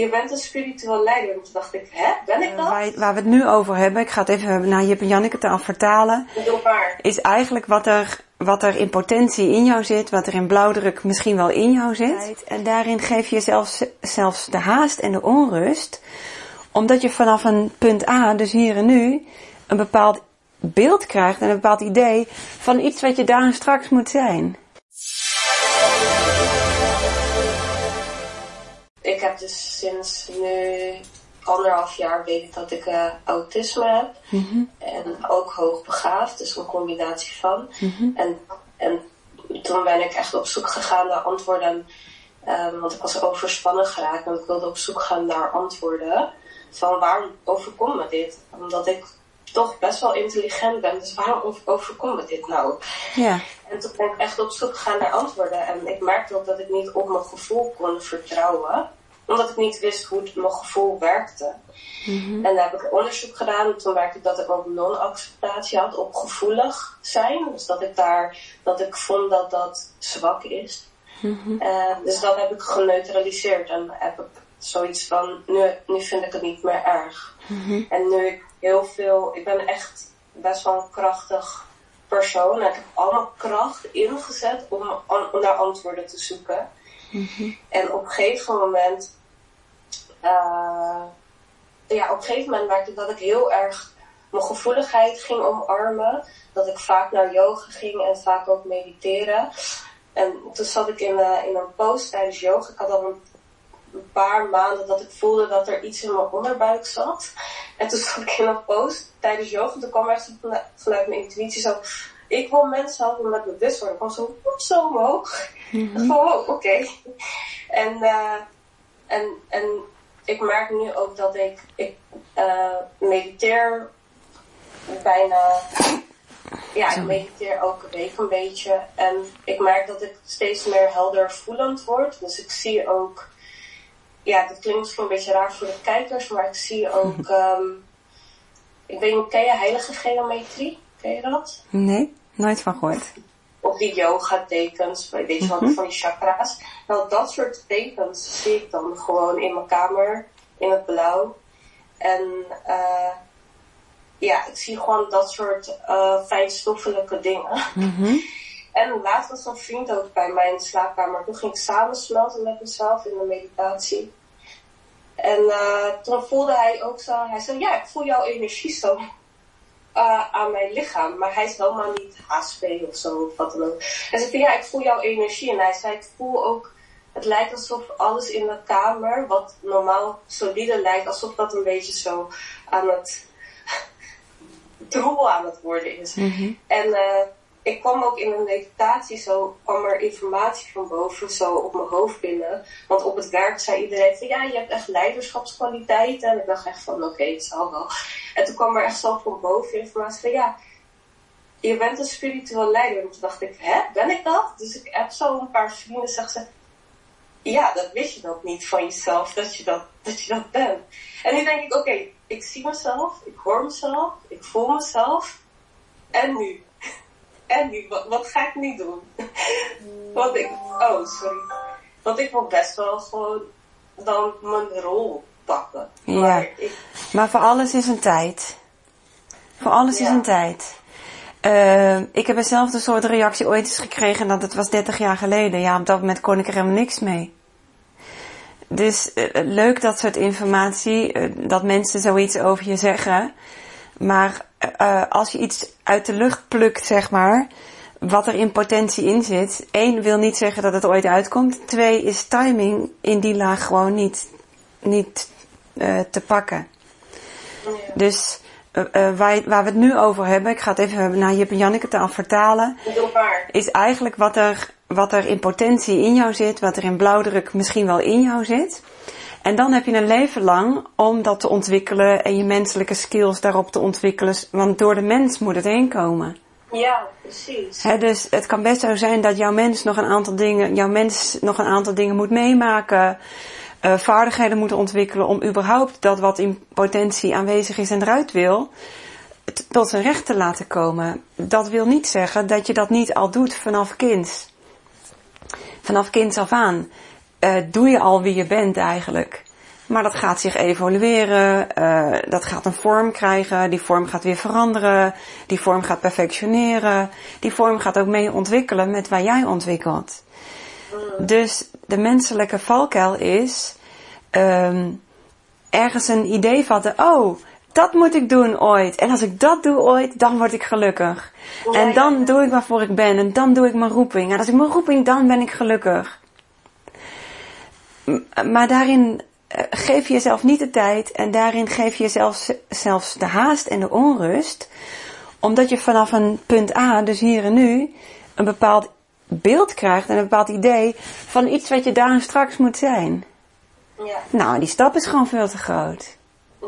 je bent een spiritueel leider. En toen dacht ik, hè, ben ik dat? waar, waar we het nu over hebben, ik ga het even naar Jip en Janneke taal vertalen, is eigenlijk wat er, wat er in potentie in jou zit, wat er in blauwdruk misschien wel in jou zit. En daarin geef je zelfs, zelfs de haast en de onrust, omdat je vanaf een punt A, dus hier en nu, een bepaald beeld krijgt en een bepaald idee van iets wat je daar straks moet zijn. Ik heb dus sinds nu anderhalf jaar weet ik dat ik eh, autisme heb. En ook hoogbegaafd, dus een combinatie van. en, en toen ben ik echt op zoek gegaan naar antwoorden. ehm, want ik was overspannen geraakt en ik wilde op zoek gaan naar antwoorden. Van waarom overkomt me dit? Omdat ik toch best wel intelligent ben, dus waarom over- overkomt me dit nou? Ja. En toen ben ik echt op zoek gegaan naar antwoorden. En ik merkte ook dat ik niet op mijn gevoel kon vertrouwen. Omdat ik niet wist hoe het- mijn gevoel werkte. En daar heb ik onderzoek gedaan. En toen merkte ik dat ik ook non-acceptatie had op gevoelig zijn. Dus dat ik daar, dat ik vond dat dat zwak is. Eh, dus dat heb ik geneutraliseerd. En heb ik zoiets van, nu, nu vind ik het niet meer erg. En nu ik heel veel, ik ben echt best wel een krachtig persoon. En ik heb al mijn kracht ingezet om, om naar antwoorden te zoeken. En op een gegeven moment, eh, ja, op een gegeven moment merkte ik dat ik heel erg mijn gevoeligheid ging omarmen. Dat ik vaak naar yoga ging en vaak ook mediteren. En toen zat ik in, eh, in een post tijdens yoga. Ik had al een, een paar maanden dat ik voelde dat er iets in mijn onderbuik zat. En toen zat ik in een post tijdens yoga. Toen kwam er echt vanuit, mijn intuïtie zo... Ik wil mensen helpen met bewustwording. Ik kwam zo, zo omhoog. Ik dacht van, oké. En, eh, en, en ik merk nu ook dat ik, ik eh, mediteer bijna, ja, ik mediteer elke week een beetje. En ik merk dat ik steeds meer helder voelend word. Dus ik zie ook, ja, dat klinkt misschien een beetje raar voor de kijkers, maar ik zie ook, ehm, ik weet niet, ken je heilige geometrie? Ken je dat? Nee, nooit van gehoord. Of die yoga tekens, weet je wel, van die chakra's. Nou, dat soort tekens zie ik dan gewoon in mijn kamer, in het blauw. En eh ja, ik zie gewoon dat soort eh fijnstoffelijke dingen. En laatst was een vriend ook bij mij in de slaapkamer. Toen ging ik samensmelten met mezelf in de meditatie. En eh, toen voelde hij ook zo, hij zei, ja, ik voel jouw energie zo eh, aan mijn lichaam. Maar hij is helemaal niet HSP of zo, of wat dan ook. Hij zei, van, ja, ik voel jouw energie. En hij zei, ik voel ook, het lijkt alsof alles in de kamer, wat normaal solide lijkt, alsof dat een beetje zo aan het troebel aan het worden is. En eh, ik kwam ook in een meditatie, zo kwam er informatie van boven, zo op mijn hoofd binnen. Want op het werk zei iedereen van, ja, je hebt echt leiderschapskwaliteiten. En ik dacht echt van, oké, het zal wel. En toen kwam er echt zo van boven informatie van, ja, je bent een spiritueel leider. En toen dacht ik, hè, ben ik dat? Dus ik heb zo een paar vrienden, zeg ze, ja, dat wist je nog niet van jezelf, dat je dat, dat, je dat bent. En nu denk ik, oké, ik zie mezelf, ik hoor mezelf, ik voel mezelf. En nu? En nu? Wat, wat ga ik nu doen? Want ik, oh, sorry. Want ik wil best wel gewoon dan mijn rol pakken. Ja. Maar ik, Maar voor alles is een tijd. Voor alles is een tijd. Eh, ik heb eenzelfde soort reactie ooit eens gekregen, dat het was 30 jaar geleden. Ja, op dat moment kon ik er helemaal niks mee. Dus eh, leuk dat soort informatie, eh, dat mensen zoiets over je zeggen. Maar eh, als je iets uit de lucht plukt, zeg maar, wat er in potentie in zit. één wil niet zeggen dat het ooit uitkomt. Twee is timing in die laag gewoon niet, niet eh, te pakken. Dus eh, waar, waar we het nu over hebben, ik ga het even naar Jip en Janneke taal vertalen, is eigenlijk wat er, wat er in potentie in jou zit, wat er in blauwdruk misschien wel in jou zit. En dan heb je een leven lang om dat te ontwikkelen en je menselijke skills daarop te ontwikkelen, want door de mens moet het heen komen. Ja, precies. Dus het kan best zo zijn dat jouw mens nog een aantal dingen, jouw mens nog een aantal dingen moet meemaken, eh, vaardigheden moet ontwikkelen om überhaupt dat wat in potentie aanwezig is en eruit wil, tot zijn recht te laten komen. Dat wil niet zeggen dat je dat niet al doet vanaf kind. Vanaf kinds af aan. Eh, doe je al wie je bent eigenlijk. Maar dat gaat zich evolueren, uh, dat gaat een vorm krijgen, die vorm gaat weer veranderen, die vorm gaat perfectioneren, die vorm gaat ook mee ontwikkelen met waar jij ontwikkelt. Dus de menselijke valkuil is um, ergens een idee vatten, oh, dat moet ik doen ooit. En als ik dat doe ooit, dan word ik gelukkig. en dan doe ik waarvoor ik ben. En dan doe ik mijn roeping. En als ik mijn roeping, dan ben ik gelukkig. Maar daarin eh, geef je jezelf niet de tijd. En daarin geef je jezelf zelfs de haast en de onrust. Omdat je vanaf een punt A, dus hier en nu, een bepaald beeld krijgt en een bepaald idee van iets wat je daar straks moet zijn. Ja. Nou, die stap is gewoon veel te groot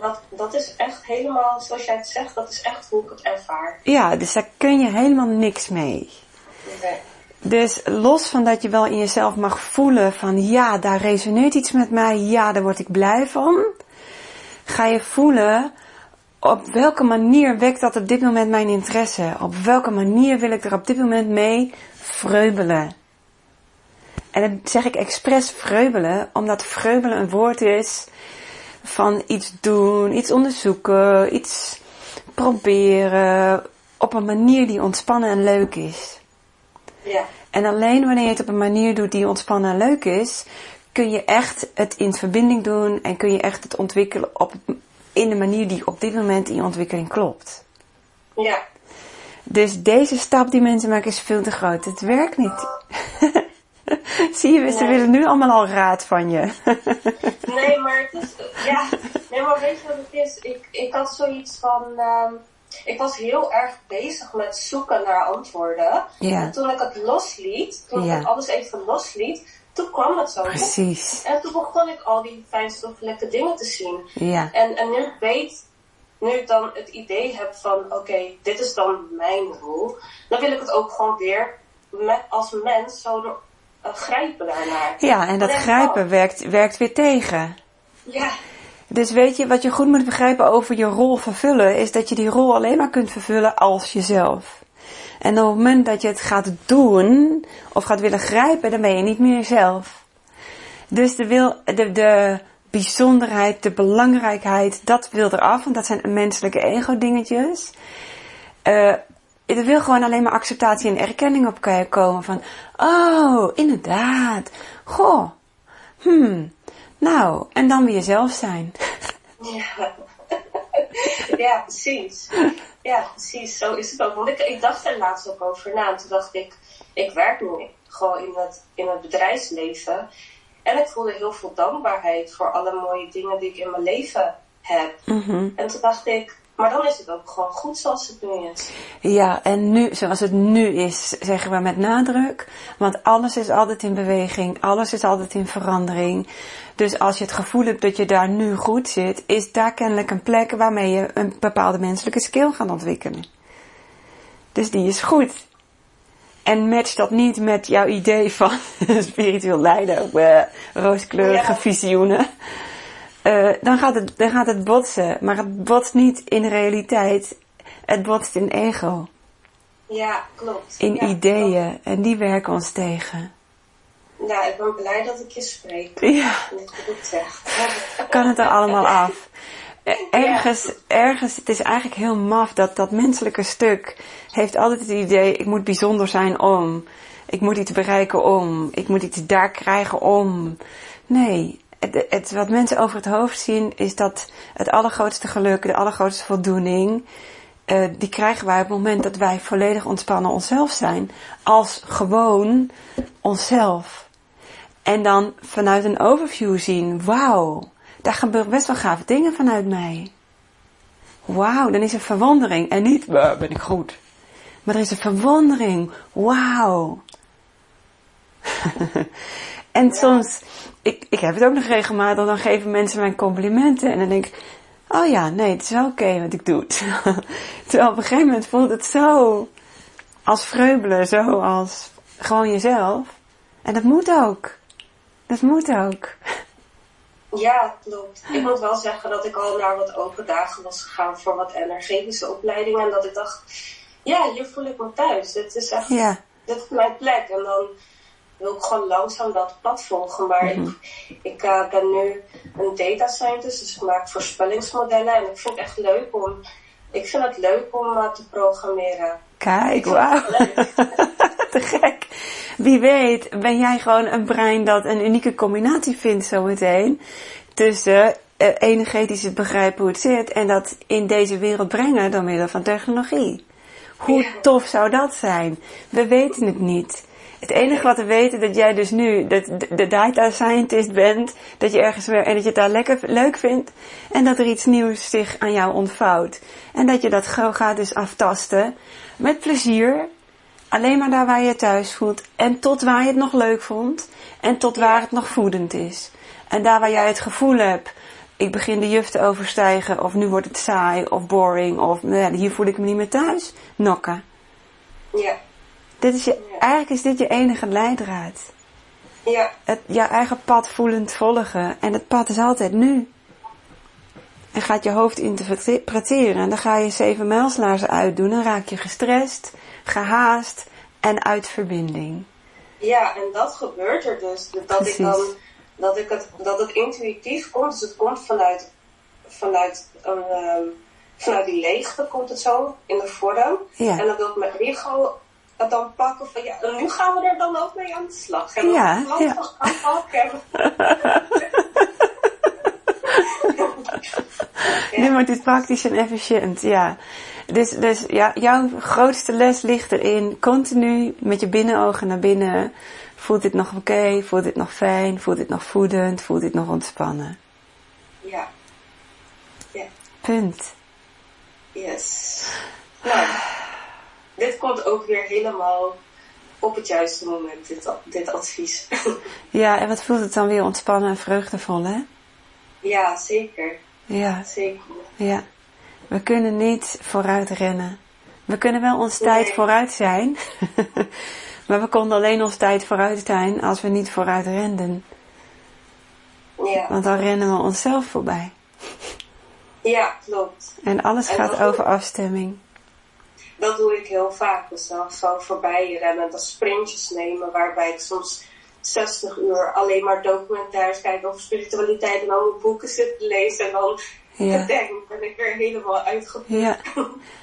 dat, dat is echt helemaal, zoals jij het zegt, dat is echt hoe ik het ervaar. Ja, dus daar kun je helemaal niks mee. Nee. Dus los van dat je wel in jezelf mag voelen van ja, daar resoneert iets met mij, ja, daar word ik blij van. Ga je voelen op welke manier wekt dat op dit moment mijn interesse? Op welke manier wil ik er op dit moment mee vreubelen? En dan zeg ik expres vreubelen, omdat vreubelen een woord is van iets doen, iets onderzoeken, iets proberen op een manier die ontspannen en leuk is. Ja. En alleen wanneer je het op een manier doet die ontspannen en leuk is, kun je echt het in verbinding doen en kun je echt het ontwikkelen op, in de manier die op dit moment in je ontwikkeling klopt. Ja. Dus deze stap die mensen maken is veel te groot. Het werkt niet. Zie je, ze willen nu allemaal al raad van je. nee, maar het is, ja, nee, maar weet je wat het is? Ik, ik had zoiets van, um, ik was heel erg bezig met zoeken naar antwoorden. Ja. En toen ik het losliet, toen ik alles even losliet, toen kwam het zo. Precies. En toen begon ik al die fijnstoffelijke dingen te zien. Ja. En, en nu ik weet, nu ik dan het idee heb van, oké, dit is dan mijn rol, dan wil ik het ook gewoon weer met, als mens zo uh, grijpen daarnaar. Ja, en dat grijpen werkt, werkt weer tegen. Ja. Dus weet je, wat je goed moet begrijpen over je rol vervullen, is dat je die rol alleen maar kunt vervullen als jezelf. En op het moment dat je het gaat doen, of gaat willen grijpen, dan ben je niet meer jezelf. Dus de, wil, de, de bijzonderheid, de belangrijkheid, dat wil eraf, want dat zijn menselijke ego-dingetjes. Uh, er wil gewoon alleen maar acceptatie en erkenning op komen van, oh, inderdaad, goh, hmm, nou, en dan weer jezelf zijn. Ja. ja, precies. Ja, precies, zo is het ook. Want ik, ik dacht er laatst ook over na, en toen dacht ik, ik werk nu gewoon in het, in het bedrijfsleven. En ik voelde heel veel dankbaarheid voor alle mooie dingen die ik in mijn leven heb. Mhm. En toen dacht ik, maar dan is het ook gewoon goed zoals het nu is. Ja, en nu, zoals het nu is, zeggen we met nadruk. Want alles is altijd in beweging, alles is altijd in verandering. Dus als je het gevoel hebt dat je daar nu goed zit, is daar kennelijk een plek waarmee je een bepaalde menselijke skill gaat ontwikkelen. Dus die is goed. En match dat niet met jouw idee van spiritueel leider, of uh, rooskleurige visioenen. Uh, dan, gaat het, dan gaat het botsen. Maar het botst niet in realiteit. Het botst in ego. Ja, klopt. In ideeën. En die werken ons tegen. Ja, ik ben blij dat ik je spreek. Ja. Kan het er allemaal af. Ergens, ergens, het is eigenlijk heel maf dat dat menselijke stuk heeft altijd het idee, ik moet bijzonder zijn om. Ik moet iets bereiken om. Ik moet iets daar krijgen om. Nee, wat mensen over het hoofd zien is dat het allergrootste geluk, de allergrootste voldoening, uh, die krijgen wij op het moment dat wij volledig ontspannen onszelf zijn. Als gewoon onszelf. En dan vanuit een overview zien, wauw, daar gebeuren best wel gave dingen vanuit mij. Wauw, dan is er verwondering. En niet, ben ik goed. Maar er is een verwondering. Wauw. en soms ik, ik heb het ook nog regelmatig, dan geven mensen mij complimenten en dan denk ik, oh ja, nee, het is wel oké wat ik doe. Terwijl op een gegeven moment voelt het zo als vreubelen, zo als gewoon jezelf. En dat moet ook. Dat moet ook. Ja, klopt. Ik moet wel zeggen dat ik al naar wat open dagen was gegaan voor wat energetische opleidingen. En dat ik dacht, ja, hier voel ik me thuis. Dit is echt, ja. dit is mijn plek. En dan wil ik gewoon langzaam dat pad volgen. Maar ik, Mhm. ik eh, ben nu een data scientist, dus ik maak voorspellingsmodellen. En ik vind het echt leuk om, ik vind het leuk om eh, te programmeren. Kijk, wauw. Te gek. Wie weet ben jij gewoon een brein dat een unieke combinatie vindt zometeen. Tussen eh, energetisch het begrijpen hoe het zit en dat in deze wereld brengen door middel van technologie. Hoe Ja. tof zou dat zijn? We weten het niet. Het enige wat we weten dat jij dus nu de, de- data scientist bent, dat je ergens weer en dat je het daar lekker leuk vindt en dat er iets nieuws zich aan jou ontvouwt. En dat je dat gaat dus aftasten met plezier, alleen maar daar waar je thuis voelt en tot waar je het nog leuk vond en tot waar het nog voedend is. En daar waar jij het gevoel hebt, ik begin de juf te overstijgen of nu wordt het saai of boring of nou hier voel ik me niet meer thuis, nokken. Ja, Dit is je, eigenlijk is dit je enige leidraad. ja, Het, jouw eigen pad voelend volgen. En het pad is altijd nu. En gaat je hoofd interpreteren. En dan ga je zeven mijlslaarzen uitdoen. Dan raak je gestrest, gehaast en uit verbinding. ja, en dat gebeurt er dus. Dat Precies. ik dan, dat ik het, dat het intuïtief komt. Dus het komt vanuit, vanuit ehm, vanuit die leegte komt het zo in de vorm. Ja. En dan wil mijn ego het dan pakken van ja, nu gaan we er dan ook mee aan de slag. En Ja, plan ja. van aanpakken. Nu wordt dit praktisch en efficiënt, ja. Dus, dus ja, jouw grootste les ligt erin, continu met je binnenogen naar binnen. Voelt dit nog oké? Voelt dit nog fijn? Voelt dit nog voedend? Voelt dit nog ontspannen? Ja, ja, Punt. yes. Nou, dit komt ook weer helemaal op het juiste moment, dit, dit advies. Ja, en wat voelt het dan weer ontspannen en vreugdevol, hè? ja, zeker. Ja, Zeker. ja. We kunnen niet vooruit rennen. We kunnen wel ons tijd vooruit zijn. maar we konden alleen ons tijd vooruit zijn als we niet vooruit renden. Ja, Want dan rennen we onszelf voorbij. ja klopt. En alles En gaat over afstemming. Dat doe ik heel vaak mezelf zo voorbij rennen en dan sprintjes nemen waarbij ik soms 60 uur alleen maar documentaires kijk over spiritualiteit en allemaal boeken zit te lezen en dan Ja. ben ik weer helemaal uitgeput. Ja,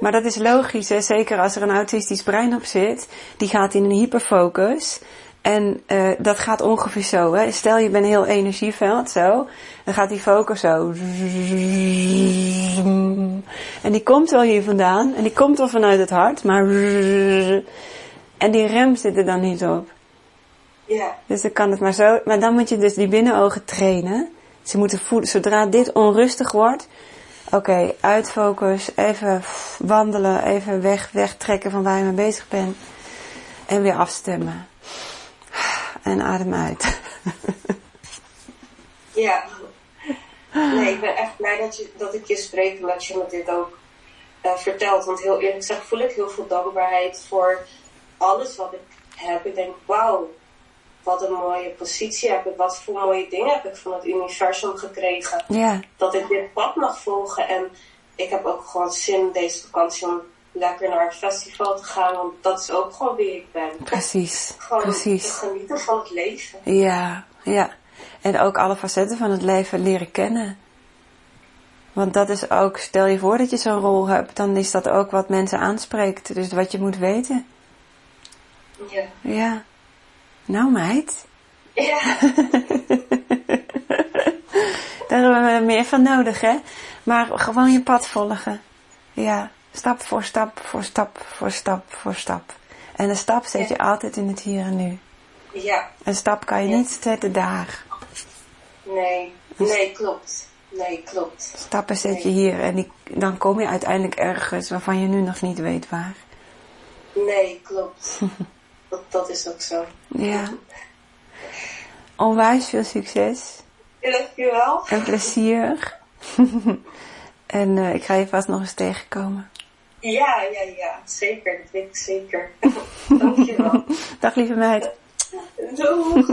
maar dat is logisch, hè? zeker als er een autistisch brein op zit. Die gaat in een hyperfocus. En eh, dat gaat ongeveer zo. Hè? Stel je bent een heel energieveld, zo. Dan gaat die focus zo. En die komt wel hier vandaan. En die komt wel vanuit het hart. Maar... En die rem zit er dan niet op. Ja, Dus dan kan het maar zo. Maar dan moet je dus die binnenogen trainen. Ze moeten voelen, zodra dit onrustig wordt. Oké, uitfocus, even wandelen, even weg, wegtrekken van waar je mee bezig bent. En weer afstemmen. En adem uit. ja. Nee, ik ben echt blij dat, je, dat ik je spreek en dat je me dit ook eh, vertelt. Want heel eerlijk gezegd voel ik heel veel dankbaarheid voor alles wat ik heb. Ik denk, wauw, wat een mooie positie heb ik. Wat voor mooie dingen heb ik van het universum gekregen. Ja, Dat ik dit pad mag volgen. En ik heb ook gewoon zin deze vakantie om lekker naar het festival te gaan. Want dat is ook gewoon wie ik ben. precies. Gewoon Precies. genieten van het leven. Ja, ja. En ook alle facetten van het leven leren kennen. Want dat is ook, stel je voor dat je zo'n rol hebt, dan is dat ook wat mensen aanspreekt. Dus wat je moet weten. Ja. Ja. Nou meid. Ja. Daar hebben we meer van nodig, hè? Maar gewoon je pad volgen. Ja, stap voor stap, voor stap, voor stap, voor stap. En een stap zet je altijd in het hier en nu. Ja. Een stap kan je Ja. niet zetten daar. Nee. Nee, klopt. Nee, klopt. Stappen zet je hier en die, dan kom je uiteindelijk ergens waarvan je nu nog niet weet waar. Nee, klopt. Dat, dat is ook zo. Ja. Onwijs veel succes Dankjewel. en plezier. en eh, ik ga je vast nog eens tegenkomen. Ja, ja, ja. Zeker. Dat weet ik zeker. Dankjewel. Dag lieve meid. Doei.